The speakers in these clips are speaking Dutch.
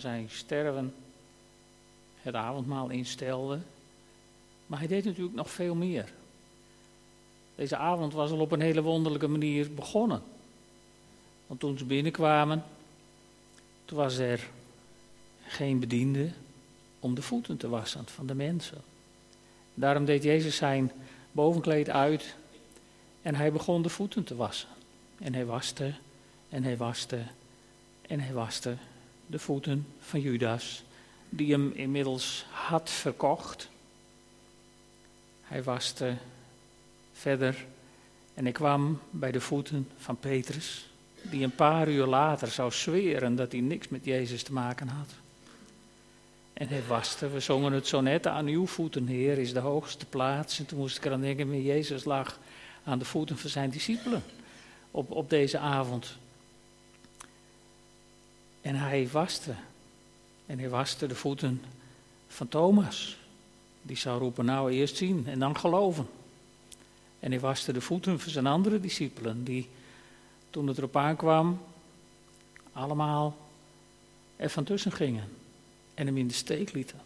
zijn sterven het avondmaal instelde. Maar hij deed natuurlijk nog veel meer. Deze avond was al op een hele wonderlijke manier begonnen. Want toen ze binnenkwamen, toen was er geen bediende om de voeten te wassen van de mensen. Daarom deed Jezus zijn bovenkleed uit en hij begon de voeten te wassen. En hij waste en hij waste en hij waste de voeten van Judas, die hem inmiddels had verkocht. Hij waste verder en ik kwam bij de voeten van Petrus, die een paar uur later zou zweren dat hij niks met Jezus te maken had. En hij waste, we zongen het zo net, aan uw voeten, Heer, is de hoogste plaats. En toen moest ik eraan denken, Jezus lag aan de voeten van zijn discipelen op, op deze avond. En hij waste. En hij waste de voeten van Thomas. Die zou roepen, nou eerst zien en dan geloven. En hij waste de voeten van zijn andere discipelen, die toen het erop aankwam, allemaal er van tussen gingen en hem in de steek lieten.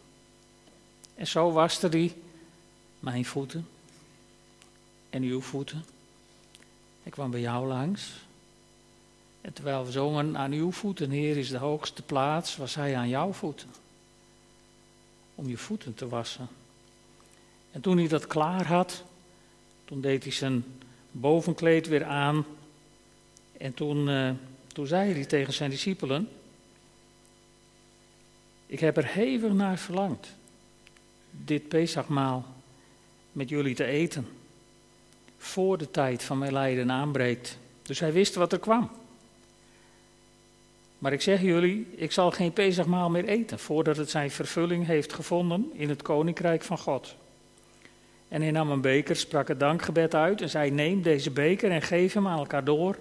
En zo waste hij mijn voeten en uw voeten. Ik kwam bij jou langs. En terwijl we zongen aan uw voeten, Heer, is de hoogste plaats, was hij aan jouw voeten. Om je voeten te wassen. En toen hij dat klaar had, toen deed hij zijn bovenkleed weer aan. En toen, uh, toen zei hij tegen zijn discipelen: Ik heb er hevig naar verlangd, dit Pesachmaal met jullie te eten. Voor de tijd van mijn lijden aanbreekt. Dus hij wist wat er kwam. Maar ik zeg jullie, ik zal geen Pesachmaal meer eten voordat het zijn vervulling heeft gevonden in het koninkrijk van God. En hij nam een beker, sprak het dankgebed uit en zei: Neem deze beker en geef hem aan elkaar door.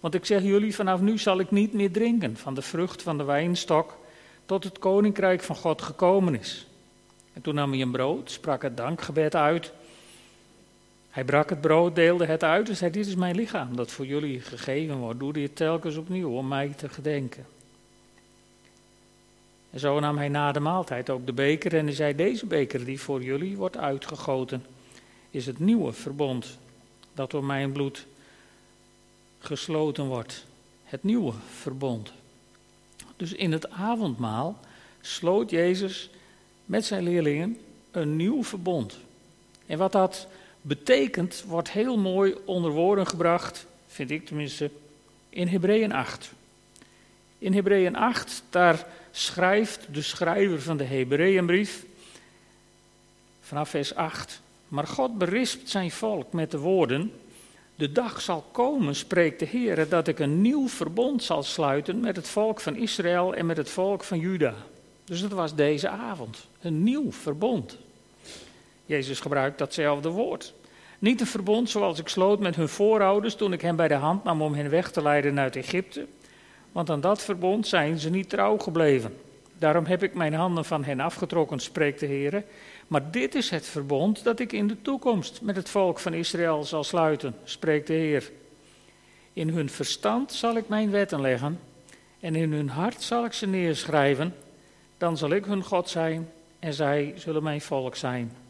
Want ik zeg jullie, vanaf nu zal ik niet meer drinken van de vrucht van de wijnstok, tot het koninkrijk van God gekomen is. En toen nam hij een brood, sprak het dankgebed uit. Hij brak het brood, deelde het uit en zei: Dit is mijn lichaam dat voor jullie gegeven wordt. Doe dit telkens opnieuw om mij te gedenken. En zo nam hij na de maaltijd ook de beker en hij zei: Deze beker die voor jullie wordt uitgegoten, is het nieuwe verbond dat door mijn bloed gesloten wordt. Het nieuwe verbond. Dus in het avondmaal sloot Jezus met zijn leerlingen een nieuw verbond. En wat dat betekent, wordt heel mooi onder woorden gebracht, vind ik tenminste, in Hebreeën 8. In Hebreeën 8, daar schrijft de schrijver van de Hebreeënbrief vanaf vers 8. Maar God berispt zijn volk met de woorden: De dag zal komen, spreekt de Heer, dat ik een nieuw verbond zal sluiten met het volk van Israël en met het volk van Juda. Dus dat was deze avond, een nieuw verbond. Jezus gebruikt datzelfde woord. Niet een verbond zoals ik sloot met hun voorouders toen ik hen bij de hand nam om hen weg te leiden uit Egypte. Want aan dat verbond zijn ze niet trouw gebleven. Daarom heb ik mijn handen van hen afgetrokken, spreekt de Heer. Maar dit is het verbond dat ik in de toekomst met het volk van Israël zal sluiten, spreekt de Heer. In hun verstand zal ik mijn wetten leggen en in hun hart zal ik ze neerschrijven. Dan zal ik hun God zijn en zij zullen mijn volk zijn.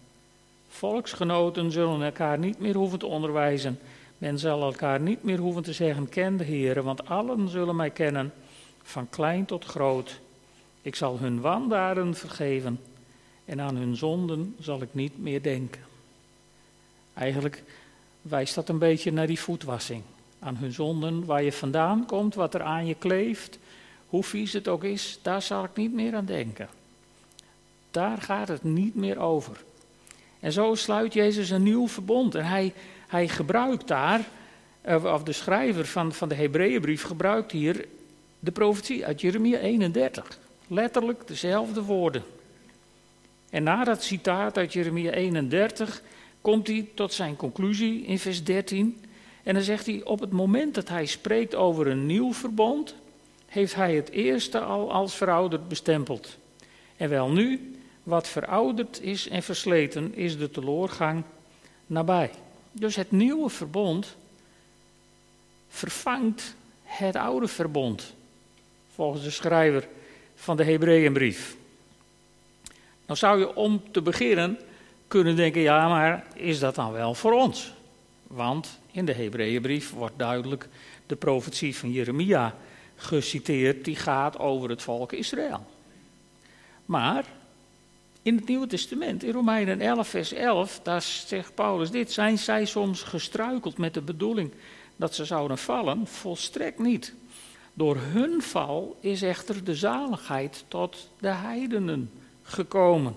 Volksgenoten zullen elkaar niet meer hoeven te onderwijzen. Men zal elkaar niet meer hoeven te zeggen, ken de Heer, want allen zullen mij kennen, van klein tot groot. Ik zal hun wandaden vergeven en aan hun zonden zal ik niet meer denken. Eigenlijk wijst dat een beetje naar die voetwassing. Aan hun zonden, waar je vandaan komt, wat er aan je kleeft, hoe vies het ook is, daar zal ik niet meer aan denken. Daar gaat het niet meer over. En zo sluit Jezus een nieuw verbond. En hij, hij gebruikt daar, eh, of de schrijver van, van de Hebreeënbrief gebruikt hier de profetie uit Jeremia 31. Letterlijk dezelfde woorden. En na dat citaat uit Jeremia 31 komt hij tot zijn conclusie in vers 13. En dan zegt hij: Op het moment dat hij spreekt over een nieuw verbond, heeft hij het eerste al als verouderd bestempeld. En wel nu, wat verouderd is en versleten, is de teloorgang nabij. Dus het nieuwe verbond vervangt het oude verbond. Volgens de schrijver van de Hebreeënbrief. Nou zou je om te beginnen kunnen denken, ja, maar is dat dan wel voor ons? Want in de Hebreeënbrief wordt duidelijk de profetie van Jeremia geciteerd, die gaat over het volk Israël. Maar in het Nieuwe Testament, in Romeinen 11, vers 11, daar zegt Paulus dit: Zijn zij soms gestruikeld met de bedoeling dat ze zouden vallen? Volstrekt niet. Door hun val is echter de zaligheid tot de heidenen gekomen.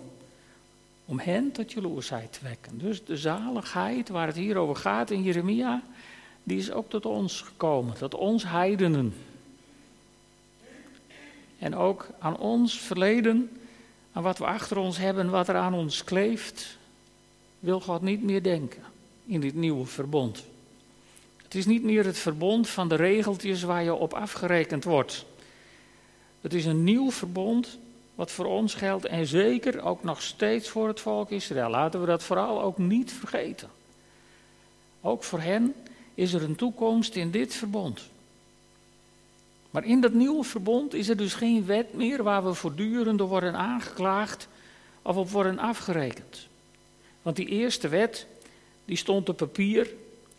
Om hen tot jaloersheid te wekken. Dus de zaligheid waar het hier over gaat in Jeremia, die is ook tot ons gekomen, tot ons heidenen. En ook aan ons verleden, aan wat we achter ons hebben, wat er aan ons kleeft, wil God niet meer denken in dit nieuwe verbond. Het is niet meer het verbond van de regeltjes waar je op afgerekend wordt. Het is een nieuw verbond wat voor ons geldt en zeker ook nog steeds voor het volk Israël. Laten we dat vooral ook niet vergeten. Ook voor hen is er een toekomst in dit verbond. Maar in dat nieuwe verbond is er dus geen wet meer waar we voortdurend worden aangeklaagd of op worden afgerekend. Want die eerste wet, die stond op papier,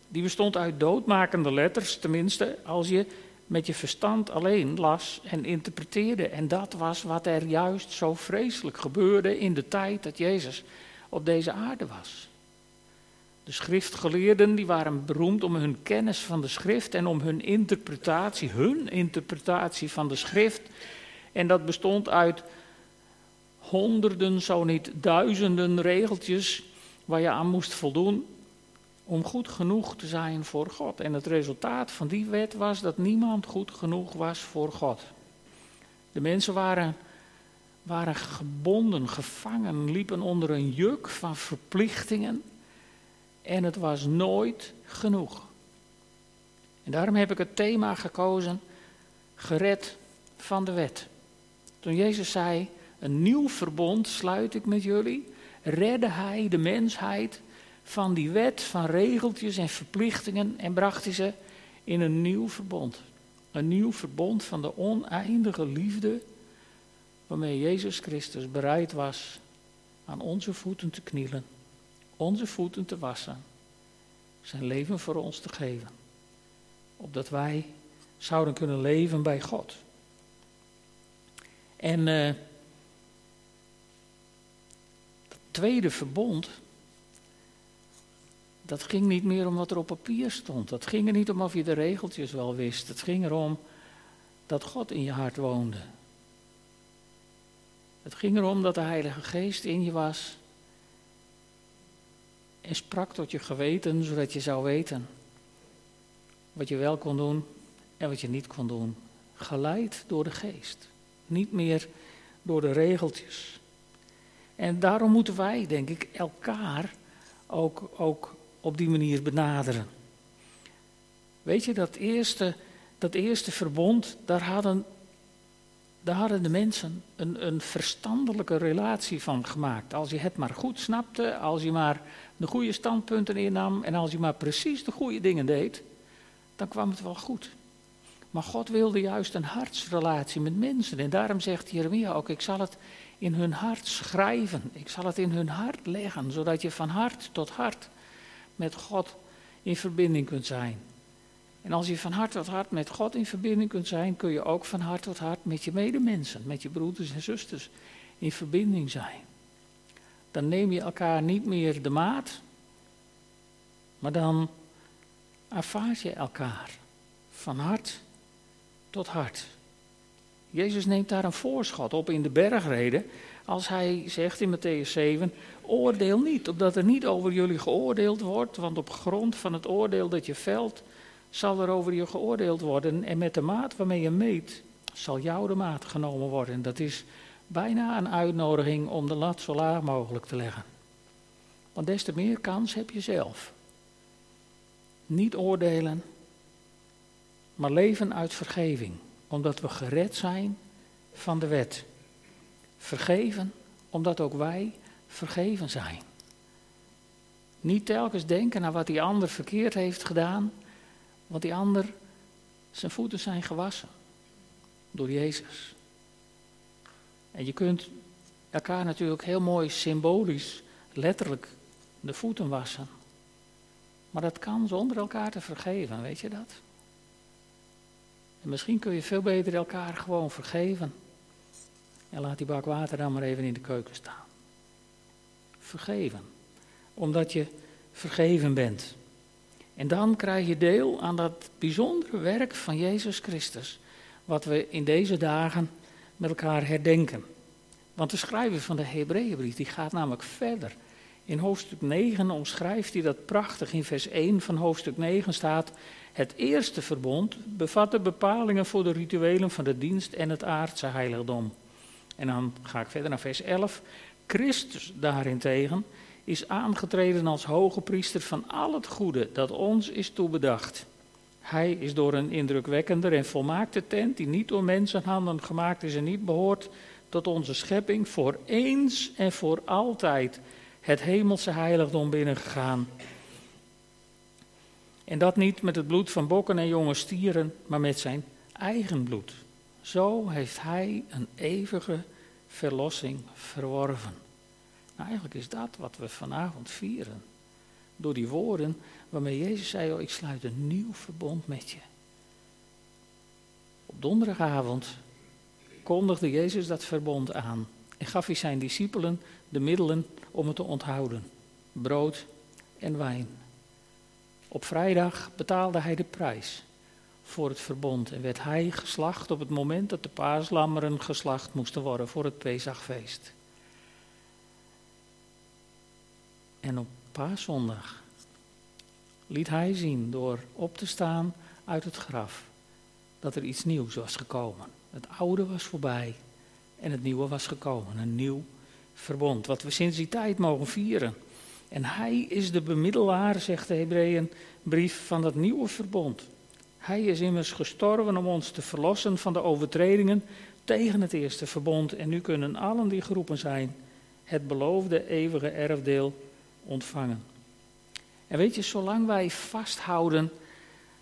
die bestond uit doodmakende letters, tenminste als je met je verstand alleen las en interpreteerde. En dat was wat er juist zo vreselijk gebeurde in de tijd dat Jezus op deze aarde was. De schriftgeleerden die waren beroemd om hun kennis van de schrift en om hun interpretatie, hun interpretatie van de schrift. En dat bestond uit honderden, zo niet duizenden regeltjes waar je aan moest voldoen om goed genoeg te zijn voor God. En het resultaat van die wet was dat niemand goed genoeg was voor God. De mensen waren, waren gebonden, gevangen, liepen onder een juk van verplichtingen. En het was nooit genoeg. En daarom heb ik het thema gekozen, gered van de wet. Toen Jezus zei, een nieuw verbond sluit ik met jullie, redde hij de mensheid van die wet van regeltjes en verplichtingen en bracht hij ze in een nieuw verbond. Een nieuw verbond van de oneindige liefde waarmee Jezus Christus bereid was aan onze voeten te knielen, onze voeten te wassen, zijn leven voor ons te geven, opdat wij zouden kunnen leven bij God. En uh, het tweede verbond, dat ging niet meer om wat er op papier stond. Dat ging er niet om of je de regeltjes wel wist. Het ging erom dat God in je hart woonde. Het ging erom dat de Heilige Geest in je was en sprak tot je geweten, zodat je zou weten wat je wel kon doen en wat je niet kon doen. Geleid door de Geest, niet meer door de regeltjes. En daarom moeten wij, denk ik, elkaar ook, ook op die manier benaderen. Weet je, dat eerste, dat eerste verbond, daar hadden, daar hadden de mensen een, een verstandelijke relatie van gemaakt. Als je het maar goed snapte, als je maar de goede standpunten innam en als je maar precies de goede dingen deed, dan kwam het wel goed. Maar God wilde juist een hartsrelatie met mensen. En daarom zegt Jeremia ook, ik zal het in hun hart schrijven. Ik zal het in hun hart leggen, zodat je van hart tot hart met God in verbinding kunt zijn. En als je van hart tot hart met God in verbinding kunt zijn, kun je ook van hart tot hart met je medemensen, met je broeders en zusters in verbinding zijn. Dan neem je elkaar niet meer de maat, maar dan ervaar je elkaar van hart tot hart. Jezus neemt daar een voorschot op in de bergreden als hij zegt in Matthäus 7, oordeel niet, opdat er niet over jullie geoordeeld wordt, want op grond van het oordeel dat je velt, zal er over je geoordeeld worden. En met de maat waarmee je meet, zal jou de maat genomen worden. Dat is bijna een uitnodiging om de lat zo laag mogelijk te leggen. Want des te meer kans heb je zelf. Niet oordelen, maar leven uit vergeving, omdat we gered zijn van de wet. Vergeven omdat ook wij vergeven zijn. Niet telkens denken naar wat die ander verkeerd heeft gedaan, want die ander, zijn voeten zijn gewassen door Jezus. En je kunt elkaar natuurlijk heel mooi symbolisch, letterlijk de voeten wassen. Maar dat kan zonder elkaar te vergeven, weet je dat? En misschien kun je veel beter elkaar gewoon vergeven. En laat die bak water dan maar even in de keuken staan. Vergeven. Omdat je vergeven bent. En dan krijg je deel aan dat bijzondere werk van Jezus Christus. Wat we in deze dagen met elkaar herdenken. Want de schrijver van de Hebreeënbrief die gaat namelijk verder. In hoofdstuk 9 omschrijft hij dat prachtig. In vers 1 van hoofdstuk 9 staat: Het eerste verbond bevat de bepalingen voor de rituelen van de dienst en het aardse heiligdom. En dan ga ik verder naar vers 11. Christus daarentegen is aangetreden als hoge priester van al het goede dat ons is toebedacht. Hij is door een indrukwekkender en volmaakte tent, die niet door mensenhanden gemaakt is en niet behoort tot onze schepping, voor eens en voor altijd het hemelse heiligdom binnengegaan. En dat niet met het bloed van bokken en jonge stieren, maar met zijn eigen bloed. Zo heeft hij een eeuwige verlossing verworven. Nou, eigenlijk is dat wat we vanavond vieren. Door die woorden waarmee Jezus zei, oh, ik sluit een nieuw verbond met je. Op donderdagavond kondigde Jezus dat verbond aan en gaf hij zijn discipelen de middelen om het te onthouden: brood en wijn. Op vrijdag betaalde hij de prijs voor het verbond en werd hij geslacht op het moment dat de paaslammeren geslacht moesten worden voor het Pesachfeest. En op paaszondag liet hij zien door op te staan uit het graf dat er iets nieuws was gekomen. Het oude was voorbij en het nieuwe was gekomen. Een nieuw verbond, wat we sinds die tijd mogen vieren. En hij is de bemiddelaar, zegt de Hebreeënbrief, van dat nieuwe verbond. Hij is immers gestorven om ons te verlossen van de overtredingen tegen het eerste verbond. En nu kunnen allen die geroepen zijn het beloofde eeuwige erfdeel ontvangen. En weet je, zolang wij vasthouden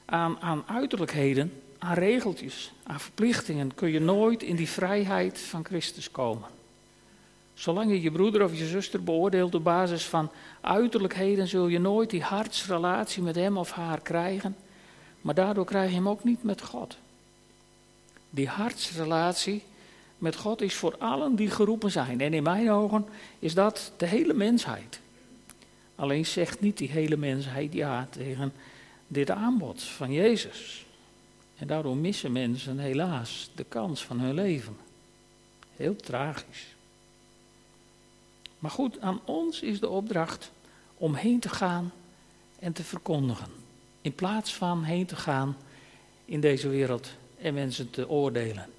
aan, aan uiterlijkheden, aan regeltjes, aan verplichtingen, kun je nooit in die vrijheid van Christus komen. Zolang je je broeder of je zuster beoordeelt op basis van uiterlijkheden, zul je nooit die hartsrelatie met hem of haar krijgen. Maar daardoor krijg je hem ook niet met God. Die hartsrelatie met God is voor allen die geroepen zijn. En in mijn ogen is dat de hele mensheid. Alleen zegt niet die hele mensheid ja tegen dit aanbod van Jezus. En daardoor missen mensen helaas de kans van hun leven. Heel tragisch. Maar goed, aan ons is de opdracht om heen te gaan en te verkondigen. In plaats van heen te gaan in deze wereld en mensen te oordelen.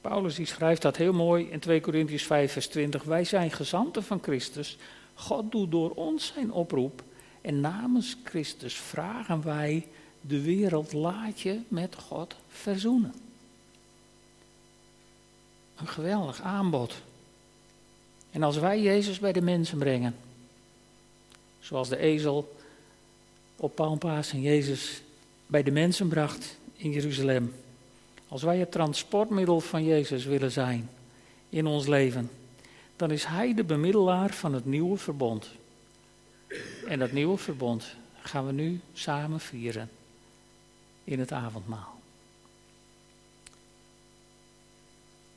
Paulus schrijft dat heel mooi in 2 Corinthians 5 vers 20. Wij zijn gezanten van Christus. God doet door ons zijn oproep. En namens Christus vragen wij de wereld laat je met God verzoenen. Een geweldig aanbod. En als wij Jezus bij de mensen brengen, zoals de ezel op Palmpaas en Jezus bij de mensen bracht in Jeruzalem. Als wij het transportmiddel van Jezus willen zijn in ons leven, dan is Hij de bemiddelaar van het nieuwe verbond. En dat nieuwe verbond gaan we nu samen vieren in het avondmaal.